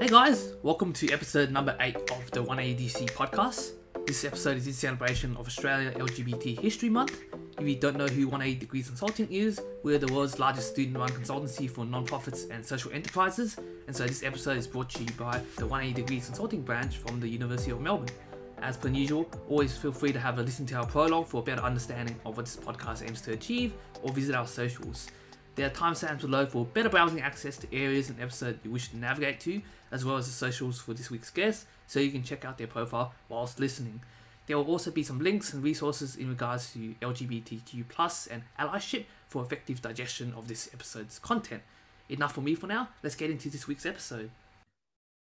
Hey guys, welcome to episode number 8 of the 180DC podcast. This episode is in celebration of Australia LGBT History Month. If you don't know who 180 Degrees Consulting is, we're the world's largest student run consultancy for non-profits and social enterprises. And so this episode is brought to you by the 180 Degrees Consulting branch from the University of Melbourne. As per usual, always feel free to have a listen to our prologue for a better understanding of what this podcast aims to achieve, or visit our socials. There are timestamps below for better browsing access to areas and episodes you wish to navigate to, as well as the socials for this week's guest, so you can check out their profile whilst listening. There will also be some links and resources in regards to LGBTQ and allyship for effective digestion of this episode's content. Enough for me for now. Let's get into this week's episode.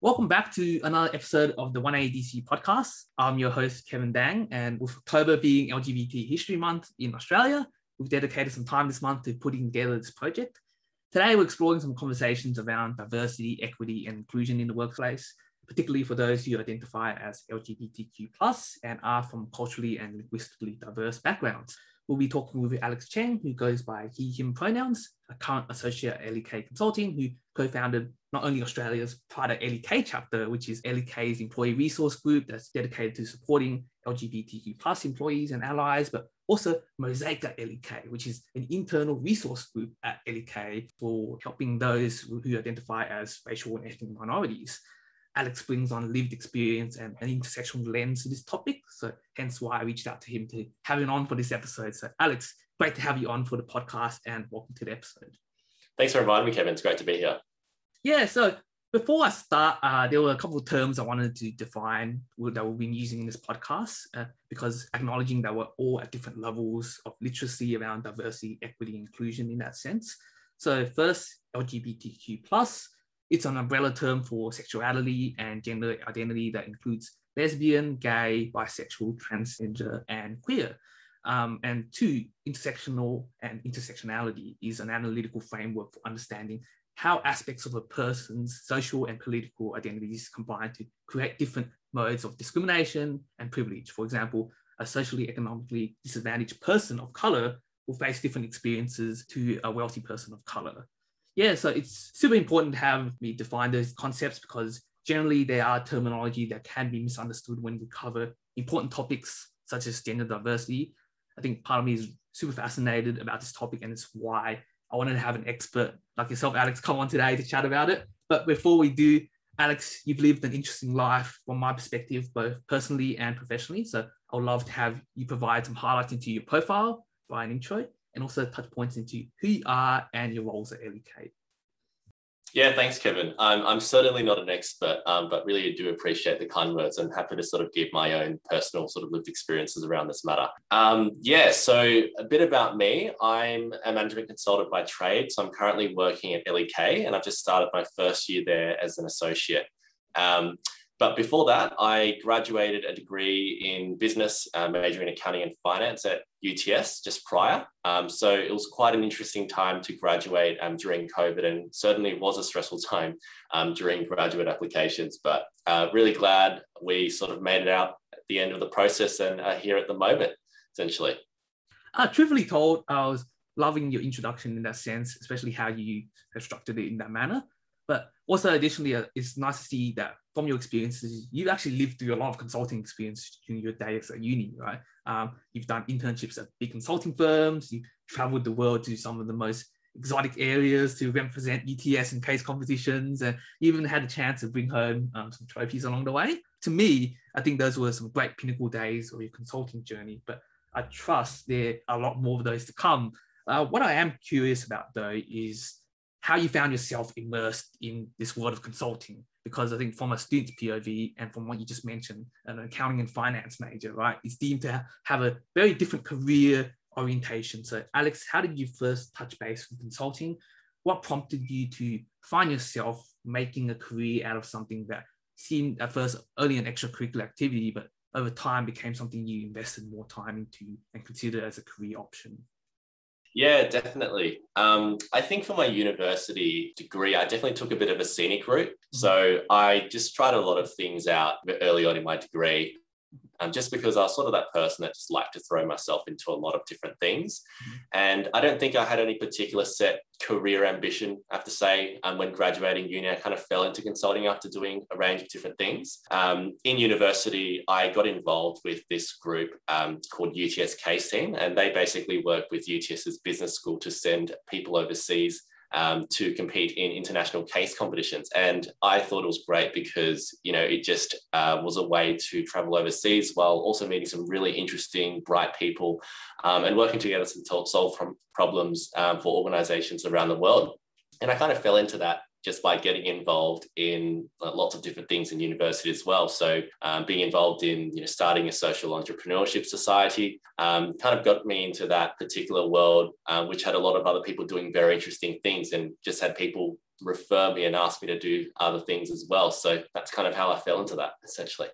Welcome back to another episode of the 180DC podcast. I'm your host, Kevin Dang, and with October being LGBT History Month in Australia, we've dedicated some time this month to putting together this project. Today, we're exploring some conversations around diversity, equity, and inclusion in the workplace, particularly for those who identify as LGBTQ and are from culturally and linguistically diverse backgrounds. We'll be talking with Alex Cheng, who goes by he, him pronouns, a current associate at LEK Consulting, who co-founded not only Australia's Pride at LEK chapter, which is LEK's employee resource group that's dedicated to supporting LGBTQ plus employees and allies, but also Mosaic at LEK, which is an internal resource group at LEK for helping those who identify as racial and ethnic minorities. Alex brings on lived experience and an intersectional lens to this topic. So hence why I reached out to him to have him on for this episode. So Alex, great to have you on for the podcast and welcome to the episode. Thanks for inviting me, Kevin. It's great to be here. Yeah, so before I start, uh, there were a couple of terms I wanted to define that we've been using in this podcast uh, because acknowledging that we're all at different levels of literacy around diversity, equity, inclusion in that sense. So first, LGBTQ plus, it's an umbrella term for sexuality and gender identity that includes lesbian, gay, bisexual, transgender, and queer. Um, and two, intersectional and intersectionality is an analytical framework for understanding how aspects of a person's social and political identities combine to create different modes of discrimination and privilege. For example, a socially economically disadvantaged person of color will face different experiences to a wealthy person of color yeah, so it's super important to have me define those concepts because generally they are terminology that can be misunderstood when we cover important topics such as gender diversity. I think part of me is super fascinated about this topic, and it's why I wanted to have an expert like yourself, Alex, come on today to chat about it. But before we do, Alex, you've lived an interesting life from my perspective, both personally and professionally. So I would love to have you provide some highlights into your profile by an intro and also touch points into who you are and your roles at LEK. Yeah, thanks, Kevin. I'm, I'm certainly not an expert, um, but really do appreciate the kind words. I'm happy to sort of give my own personal sort of lived experiences around this matter. Um, yeah, so a bit about me. I'm a management consultant by trade. So I'm currently working at LEK and I've just started my first year there as an associate. Um, but before that, I graduated a degree in business, uh, majoring in accounting and finance at UTS just prior. Um, so it was quite an interesting time to graduate um, during COVID and certainly was a stressful time um, during graduate applications. But uh, really glad we sort of made it out at the end of the process and are here at the moment, essentially. Uh, truthfully told, I was loving your introduction in that sense, especially how you have structured it in that manner. But also, additionally, uh, it's nice to see that from your experiences, you've actually lived through a lot of consulting experience during your days at uni, right? Um, you've done internships at big consulting firms, you traveled the world to some of the most exotic areas to represent UTS in case competitions, and you even had a chance to bring home um, some trophies along the way. To me, I think those were some great pinnacle days of your consulting journey, but I trust there are a lot more of those to come. Uh, what I am curious about though is how you found yourself immersed in this world of consulting. Because I think from a student's POV and from what you just mentioned, an accounting and finance major, right, is deemed to have a very different career orientation. So, Alex, how did you first touch base with consulting? What prompted you to find yourself making a career out of something that seemed at first only an extracurricular activity, but over time became something you invested more time into and considered as a career option? Yeah, definitely. Um, I think for my university degree, I definitely took a bit of a scenic route. Mm-hmm. So I just tried a lot of things out early on in my degree. Um, just because I was sort of that person that just liked to throw myself into a lot of different things. Mm-hmm. And I don't think I had any particular set career ambition, I have to say. Um, when graduating uni, I kind of fell into consulting after doing a range of different things. Um, in university, I got involved with this group um, called UTS Case Team, and they basically work with UTS's business school to send people overseas um, to compete in international case competitions. And I thought it was great because, you know, it just uh, was a way to travel overseas while also meeting some really interesting, bright people um, and working together to solve problems um, for organizations around the world. And I kind of fell into that just by getting involved in uh, lots of different things in university as well. So um, being involved in you know starting a social entrepreneurship society um, kind of got me into that particular world, um, which had a lot of other people doing very interesting things, and just had people refer me and ask me to do other things as well. So that's kind of how I fell into that essentially.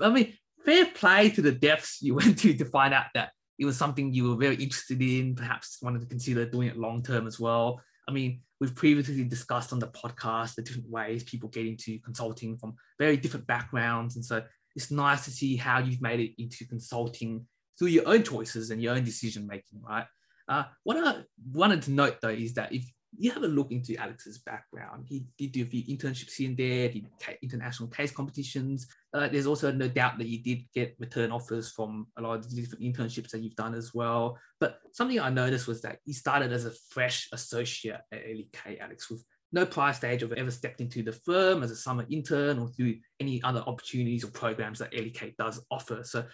I mean, fair play to the depths you went to to find out that it was something you were very interested in, perhaps wanted to consider doing it long term as well. I mean, we've previously discussed on the podcast the different ways people get into consulting from very different backgrounds. And so it's nice to see how you've made it into consulting through your own choices and your own decision making, right? Uh, what I wanted to note though is that if you have a look into Alex's background. He did do a few internships here and there, did international case competitions. Uh, there's also no doubt that you did get return offers from a lot of different internships that you've done as well. But something I noticed was that you started as a fresh associate at LEK, Alex, with no prior stage of ever stepped into the firm as a summer intern or through any other opportunities or programs that LEK does offer. So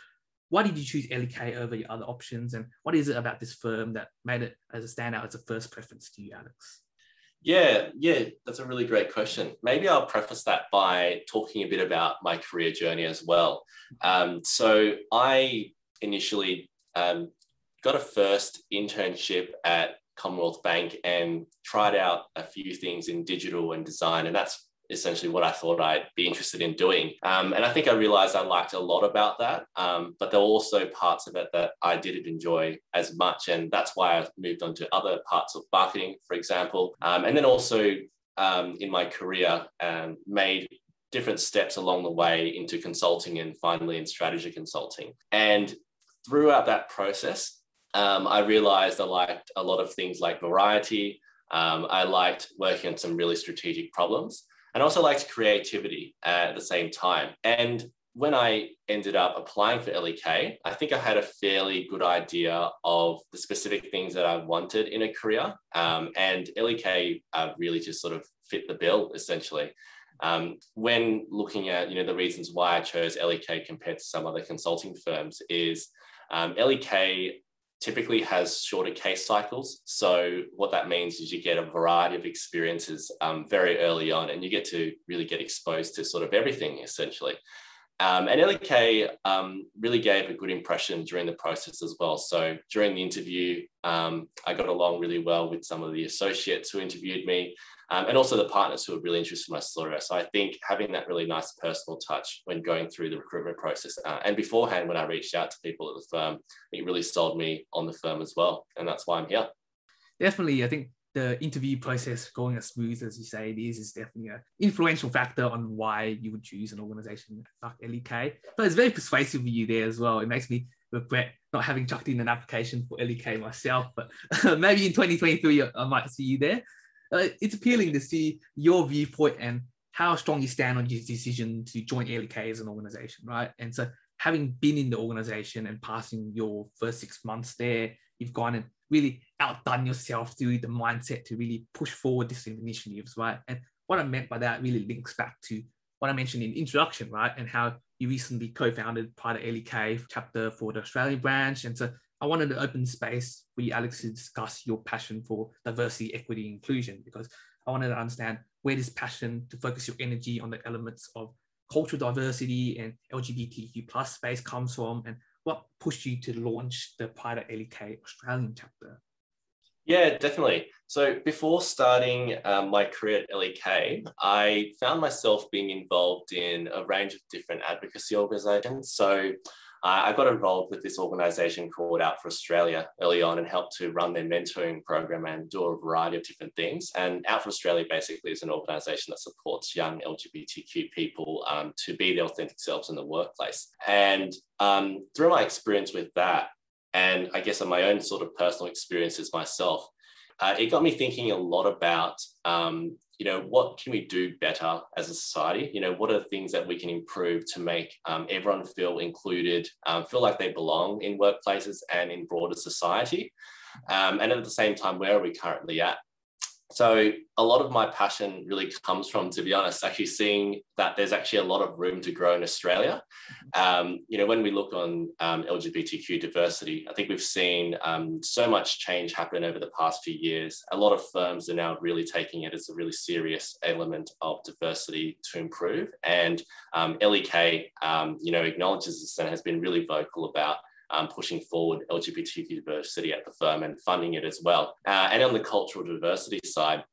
why did you choose LEK over your other options? And what is it about this firm that made it as a standout as a first preference to you, Alex? Yeah, yeah, that's a really great question. Maybe I'll preface that by talking a bit about my career journey as well. Um, so I initially um, got a first internship at Commonwealth Bank and tried out a few things in digital and design, and that's essentially what I thought I'd be interested in doing. Um, and I think I realized I liked a lot about that, um, but there were also parts of it that I didn't enjoy as much. And that's why I moved on to other parts of marketing, for example. Um, and then also um, in my career, um, made different steps along the way into consulting and finally in strategy consulting. And throughout that process, um, I realized I liked a lot of things like variety. Um, I liked working on some really strategic problems and also liked creativity at the same time. And when I ended up applying for LEK, I think I had a fairly good idea of the specific things that I wanted in a career. Um, and LEK uh, really just sort of fit the bill, essentially. Um, when looking at you know the reasons why I chose LEK compared to some other consulting firms is um, LEK typically has shorter case cycles. So what that means is you get a variety of experiences um, very early on, and you get to really get exposed to sort of everything essentially. Um, and LEK um, really gave a good impression during the process as well. So during the interview, um, I got along really well with some of the associates who interviewed me um, and also the partners who were really interested in my story. So I think having that really nice personal touch when going through the recruitment process uh, and beforehand when I reached out to people at the firm, it really sold me on the firm as well. And that's why I'm here. Definitely. I think the interview process going as smooth as you say it is is definitely an influential factor on why you would choose an organization like LEK. But it's very persuasive of you there as well. It makes me regret not having chucked in an application for LEK myself, but maybe in 2023 I might see you there uh, it's appealing to see your viewpoint and how strong you stand on your decision to join LEK as an organization, right? And so having been in the organization and passing your first six months there, you've gone and really outdone yourself through the mindset to really push forward these initiatives, right? And what I meant by that really links back to what I mentioned in introduction, right? And how you recently co-founded Pride at LEK chapter for the Australian branch. And so I wanted to open space for you, Alex, to discuss your passion for diversity, equity, inclusion, because I wanted to understand where this passion to focus your energy on the elements of cultural diversity and LGBTQ plus space comes from, and what pushed you to launch the at LEK Australian chapter. Yeah, definitely. So before starting um, my career at LEK, I found myself being involved in a range of different advocacy organizations. So I got involved with this organization called Out for Australia early on and helped to run their mentoring program and do a variety of different things. And Out for Australia basically is an organization that supports young LGBTQ people um, to be their authentic selves in the workplace. And um, through my experience with that, and I guess on my own sort of personal experiences myself, uh, it got me thinking a lot about, um, you know, what can we do better as a society? You know, what are things that we can improve to make um, everyone feel included, um, feel like they belong in workplaces and in broader society? Um, and at the same time, where are we currently at? So a lot of my passion really comes from, to be honest, actually seeing that there's actually a lot of room to grow in Australia. Um, you know, when we look on um, LGBTQ diversity, I think we've seen um, so much change happen over the past few years. A lot of firms are now really taking it as a really serious element of diversity to improve. And um, LEK, um, you know, acknowledges this and has been really vocal about um, pushing forward LGBTQ diversity at the firm and funding it as well. Uh, and on the cultural diversity side,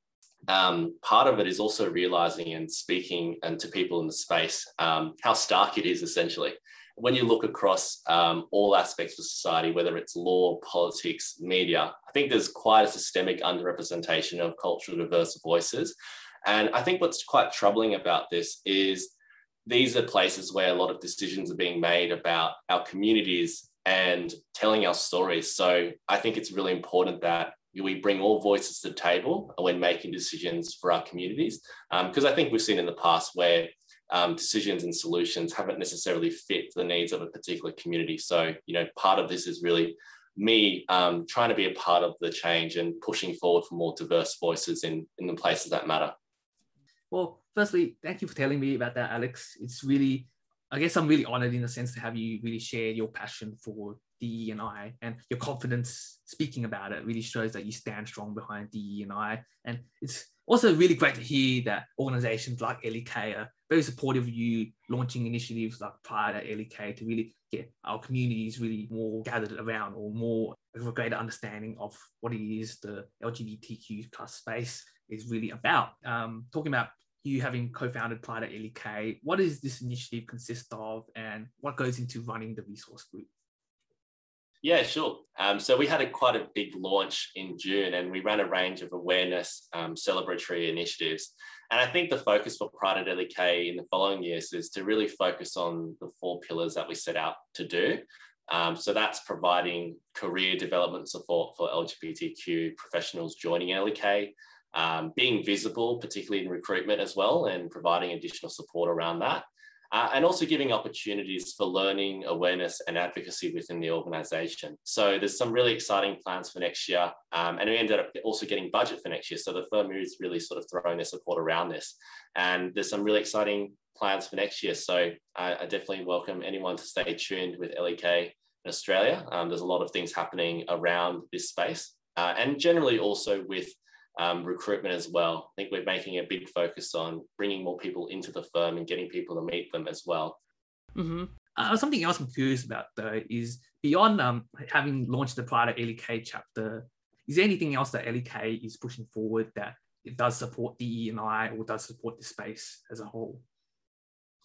um, part of it is also realizing and speaking and to people in the space um, how stark it is essentially. When you look across um, all aspects of society, whether it's law, politics, media, I think there's quite a systemic underrepresentation of culturally diverse voices. And I think what's quite troubling about this is these are places where a lot of decisions are being made about our communities and telling our stories. So I think it's really important that we bring all voices to the table when making decisions for our communities. Because um, I think we've seen in the past where um, decisions and solutions haven't necessarily fit the needs of a particular community. So, you know, part of this is really me um, trying to be a part of the change and pushing forward for more diverse voices in, in the places that matter. Well, firstly, thank you for telling me about that, Alex. It's really I guess I'm really honored in the sense to have you really share your passion for DE and I and your confidence speaking about it really shows that you stand strong behind DE and I. And it's also really great to hear that organizations like LEK are very supportive of you launching initiatives like Pride at LEK to really get our communities really more gathered around or more of a greater understanding of what it is the LGBTQ plus space is really about. Um, talking about you having co-founded Pride at LEK, what does this initiative consist of and what goes into running the resource group? Yeah, sure. Um, so we had a quite a big launch in June and we ran a range of awareness um, celebratory initiatives. And I think the focus for Pride at LEK in the following years is to really focus on the four pillars that we set out to do. Um, so that's providing career development support for LGBTQ professionals joining LEK, um, being visible, particularly in recruitment as well, and providing additional support around that. Uh, and also giving opportunities for learning, awareness, and advocacy within the organization. So there's some really exciting plans for next year. Um, and we ended up also getting budget for next year. So the firm is really sort of throwing their support around this. And there's some really exciting plans for next year. So I, I definitely welcome anyone to stay tuned with LEK in Australia. Um, there's a lot of things happening around this space. Uh, and generally also with um, recruitment as well. I think we're making a big focus on bringing more people into the firm and getting people to meet them as well. Mm-hmm. Uh, something else I'm curious about though is beyond um, having launched the Pride at LEK chapter, is there anything else that LEK is pushing forward that it does support DE and I or does support the space as a whole?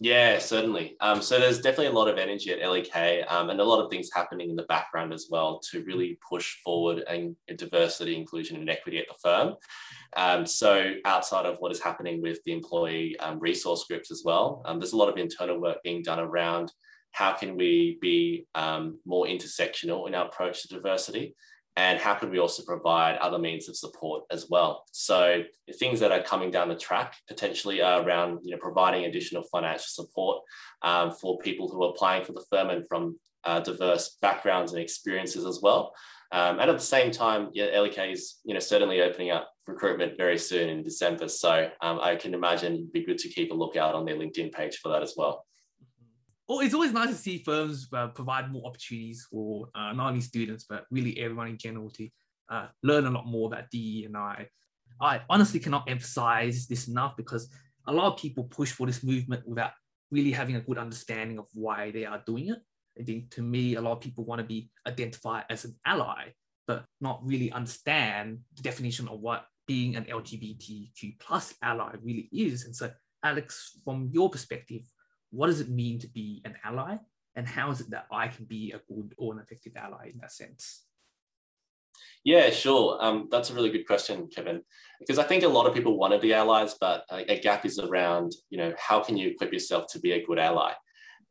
Yeah, certainly. Um, so there's definitely a lot of energy at LEK um, and a lot of things happening in the background as well to really push forward and diversity, inclusion, and equity at the firm. Um, so outside of what is happening with the employee um, resource groups as well, um, there's a lot of internal work being done around how can we be um, more intersectional in our approach to diversity and how could we also provide other means of support as well? So things that are coming down the track potentially are around you know providing additional financial support um, for people who are applying for the firm and from uh, diverse backgrounds and experiences as well. Um, and at the same time yeah, LEK is you know certainly opening up recruitment very soon in December. So um, I can imagine it'd be good to keep a lookout on their LinkedIn page for that as well well, it's always nice to see firms uh, provide more opportunities for uh, not only students but really everyone in general to uh, learn a lot more about DE and I. I honestly cannot emphasize this enough because a lot of people push for this movement without really having a good understanding of why they are doing it. I think to me, a lot of people want to be identified as an ally, but not really understand the definition of what being an LGBTQ plus ally really is. And so, Alex, from your perspective, what does it mean to be an ally and how is it that I can be a good or an effective ally in that sense? Yeah, sure. Um, that's a really good question, Kevin, because I think a lot of people want to be allies, but a, gap is around, you know, how can you equip yourself to be a good ally?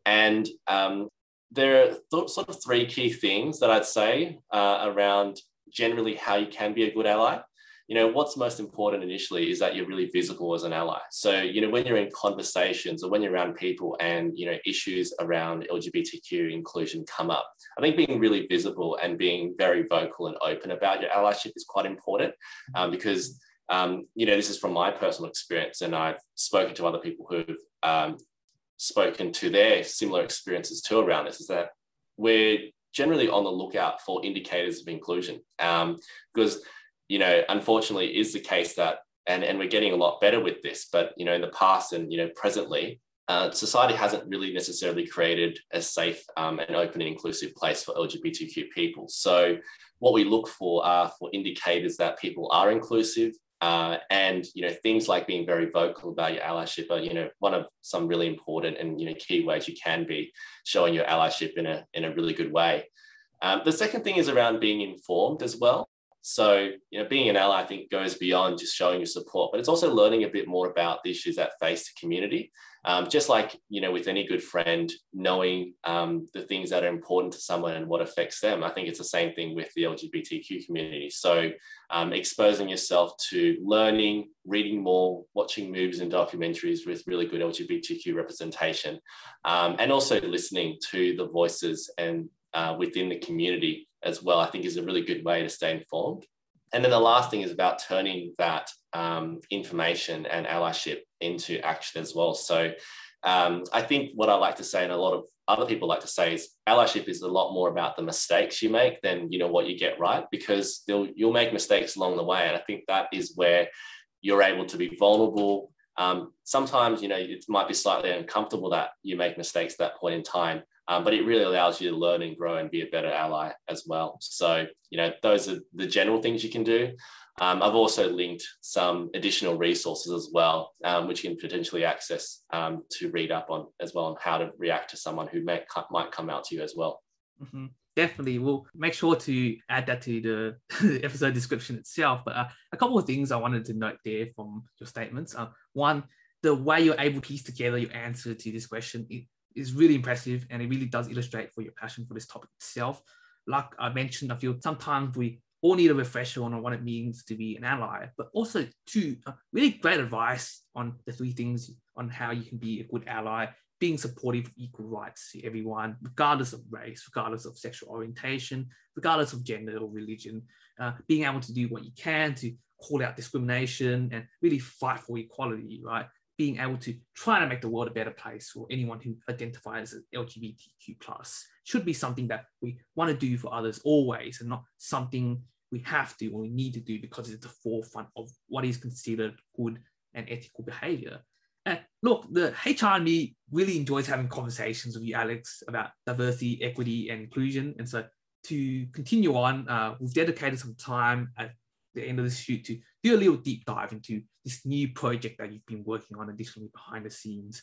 And um, there are th- sort of three key things that I'd say uh, around generally how you can be a good ally you know, what's most important initially is that you're really visible as an ally. So, you know, when you're in conversations or when you're around people and, you know, issues around LGBTQ inclusion come up, I think being really visible and being very vocal and open about your allyship is quite important um, because, um, you know, this is from my personal experience and I've spoken to other people who've um, spoken to their similar experiences too around this is that we're generally on the lookout for indicators of inclusion um, because you know, unfortunately, is the case that, and, and we're getting a lot better with this, but, you know, in the past and, you know, presently, uh, society hasn't really necessarily created a safe um, and open and inclusive place for LGBTQ people. So, what we look for are for indicators that people are inclusive, uh, and you know things like being very vocal about your allyship are you know one of some really important and you know key ways you can be showing your allyship in a in a really good way. Um, the second thing is around being informed as well. So, you know, being an ally, I think, goes beyond just showing your support, but it's also learning a bit more about the issues that face the community. Um, just like, you know, with any good friend, knowing um, the things that are important to someone and what affects them. I think it's the same thing with the LGBTQ community. So, um, exposing yourself to learning, reading more, watching movies and documentaries with really good LGBTQ representation, um, and also listening to the voices and uh, within the community as well, I think is a really good way to stay informed. And then the last thing is about turning that um, information and allyship into action as well. So um, I think what I like to say, and a lot of other people like to say, is allyship is a lot more about the mistakes you make than you know what you get right, because you'll make mistakes along the way. And I think that is where you're able to be vulnerable. Um, sometimes you know it might be slightly uncomfortable that you make mistakes at that point in time, um, but it really allows you to learn and grow and be a better ally as well. So, you know, those are the general things you can do. Um, I've also linked some additional resources as well, um, which you can potentially access um, to read up on as well on how to react to someone who may, might come out to you as well. Mm-hmm. Definitely, we'll make sure to add that to the episode description itself. But uh, a couple of things I wanted to note there from your statements. Uh, one, the way you're able to piece together your answer to this question is really impressive and it really does illustrate for your passion for this topic itself. Like I mentioned, I feel sometimes we all need a refresher on what it means to be an ally, but also two uh, really great advice on the three things on how you can be a good ally, being supportive of equal rights to everyone, regardless of race, regardless of sexual orientation, regardless of gender or religion, uh, being able to do what you can to call out discrimination and really fight for equality, right? Being able to try to make the world a better place for anyone who identifies as LGBTQ plus should be something that we want to do for others always and not something we have to or we need to do because it's the forefront of what is considered good and ethical behavior. And look, the HR and me really enjoys having conversations with you, Alex, about diversity, equity, and inclusion. And so to continue on, uh, we've dedicated some time at the end of the shoot to do a little deep dive into this new project that you've been working on additionally behind the scenes.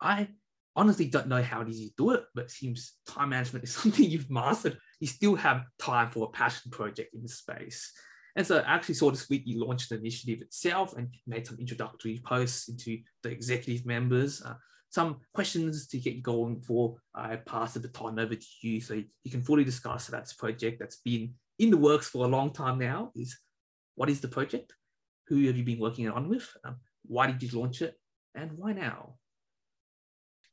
I honestly don't know how it is you do it, but it seems time management is something you've mastered. You still have time for a passion project in space. And so I actually saw this week you launched the initiative itself and made some introductory posts into the executive members. Uh, some questions to get you going before I pass the baton over to you so you can fully discuss that project that's been in the works for a long time now is what is the project? Who have you been working on with? Um, why did you launch it? And why now?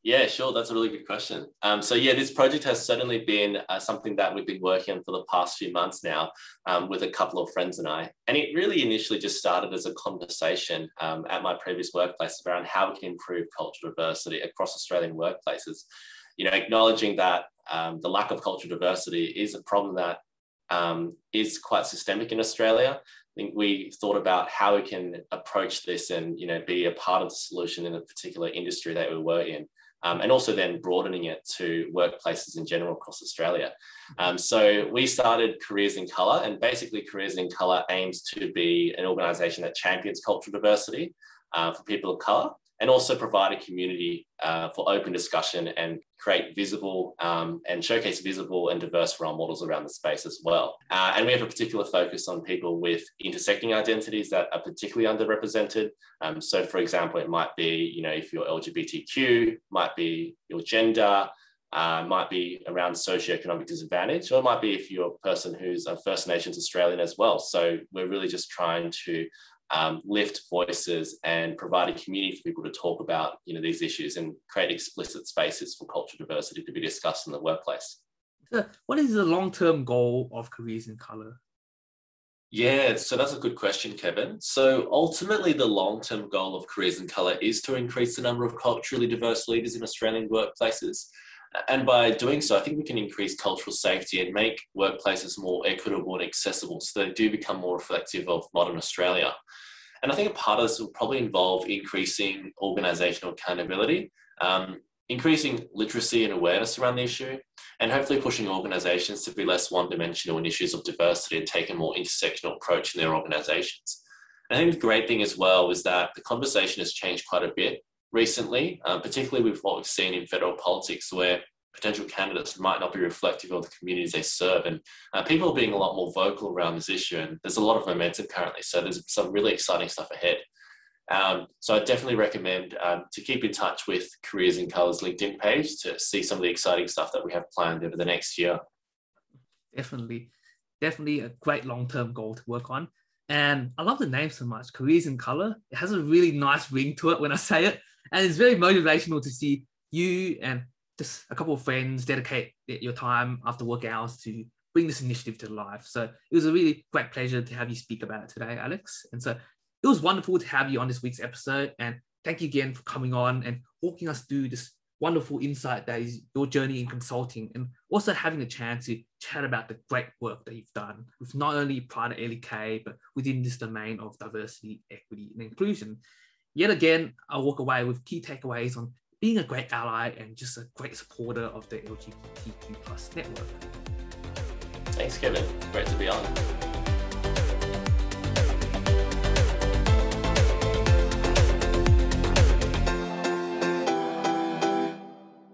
Yeah, sure. That's a really good question. Um, so, yeah, this project has certainly been uh, something that we've been working on for the past few months now um, with a couple of friends and I. And it really initially just started as a conversation um, at my previous workplace around how we can improve cultural diversity across Australian workplaces. You know, acknowledging that um, the lack of cultural diversity is a problem that um, is quite systemic in Australia think we thought about how we can approach this and you know be a part of the solution in a particular industry that we were in. Um, and also then broadening it to workplaces in general across Australia. Um, so we started Careers in Colour, and basically Careers in Colour aims to be an organisation that champions cultural diversity uh, for people of colour. And also provide a community uh, for open discussion and create visible um, and showcase visible and diverse role models around the space as well. Uh, and we have a particular focus on people with intersecting identities that are particularly underrepresented. Um, so, for example, it might be, you know, if you're LGBTQ, might be your gender, uh, might be around socioeconomic disadvantage, or it might be if you're a person who's a First Nations Australian as well. So we're really just trying to um, lift voices and provide a community for people to talk about you know these issues and create explicit spaces for cultural diversity to be discussed in the workplace. So what is the long-term goal of Careers in Colour? Yeah, so that's a good question, Kevin. So ultimately, the long term goal of Careers in Colour is to increase the number of culturally diverse leaders in Australian workplaces. And by doing so, I think we can increase cultural safety and make workplaces more equitable and accessible so they do become more reflective of modern Australia. And I think a part of this will probably involve increasing organisational accountability, um, increasing literacy and awareness around the issue, and hopefully pushing organisations to be less one dimensional in issues of diversity and take a more intersectional approach in their organisations. I think the great thing as well is that the conversation has changed quite a bit recently, uh, particularly with what we've seen in federal politics, where potential candidates might not be reflective of the communities they serve. And uh, people are being a lot more vocal around this issue, and there's a lot of momentum currently. So there's some really exciting stuff ahead. Um, so I definitely recommend um, to keep in touch with Careers in Colours LinkedIn page to see some of the exciting stuff that we have planned over the next year. Definitely, definitely a great long-term goal to work on. And I love the name so much, Careers in Colour. It has a really nice ring to it when I say it. And it's very motivational to see you and just a couple of friends dedicate your time after work hours to bring this initiative to life. So it was a really great pleasure to have you speak about it today, Alex. And so it was wonderful to have you on this week's episode. And thank you again for coming on and walking us through this wonderful insight that is your journey in consulting and also having a chance to chat about the great work that you've done with not only Pride at LEK, but within this domain of diversity, equity, and inclusion. Yet again, I walk away with key takeaways on being a great ally and just a great supporter of the LGBTQ plus network. Thanks, Kevin. Great to be on.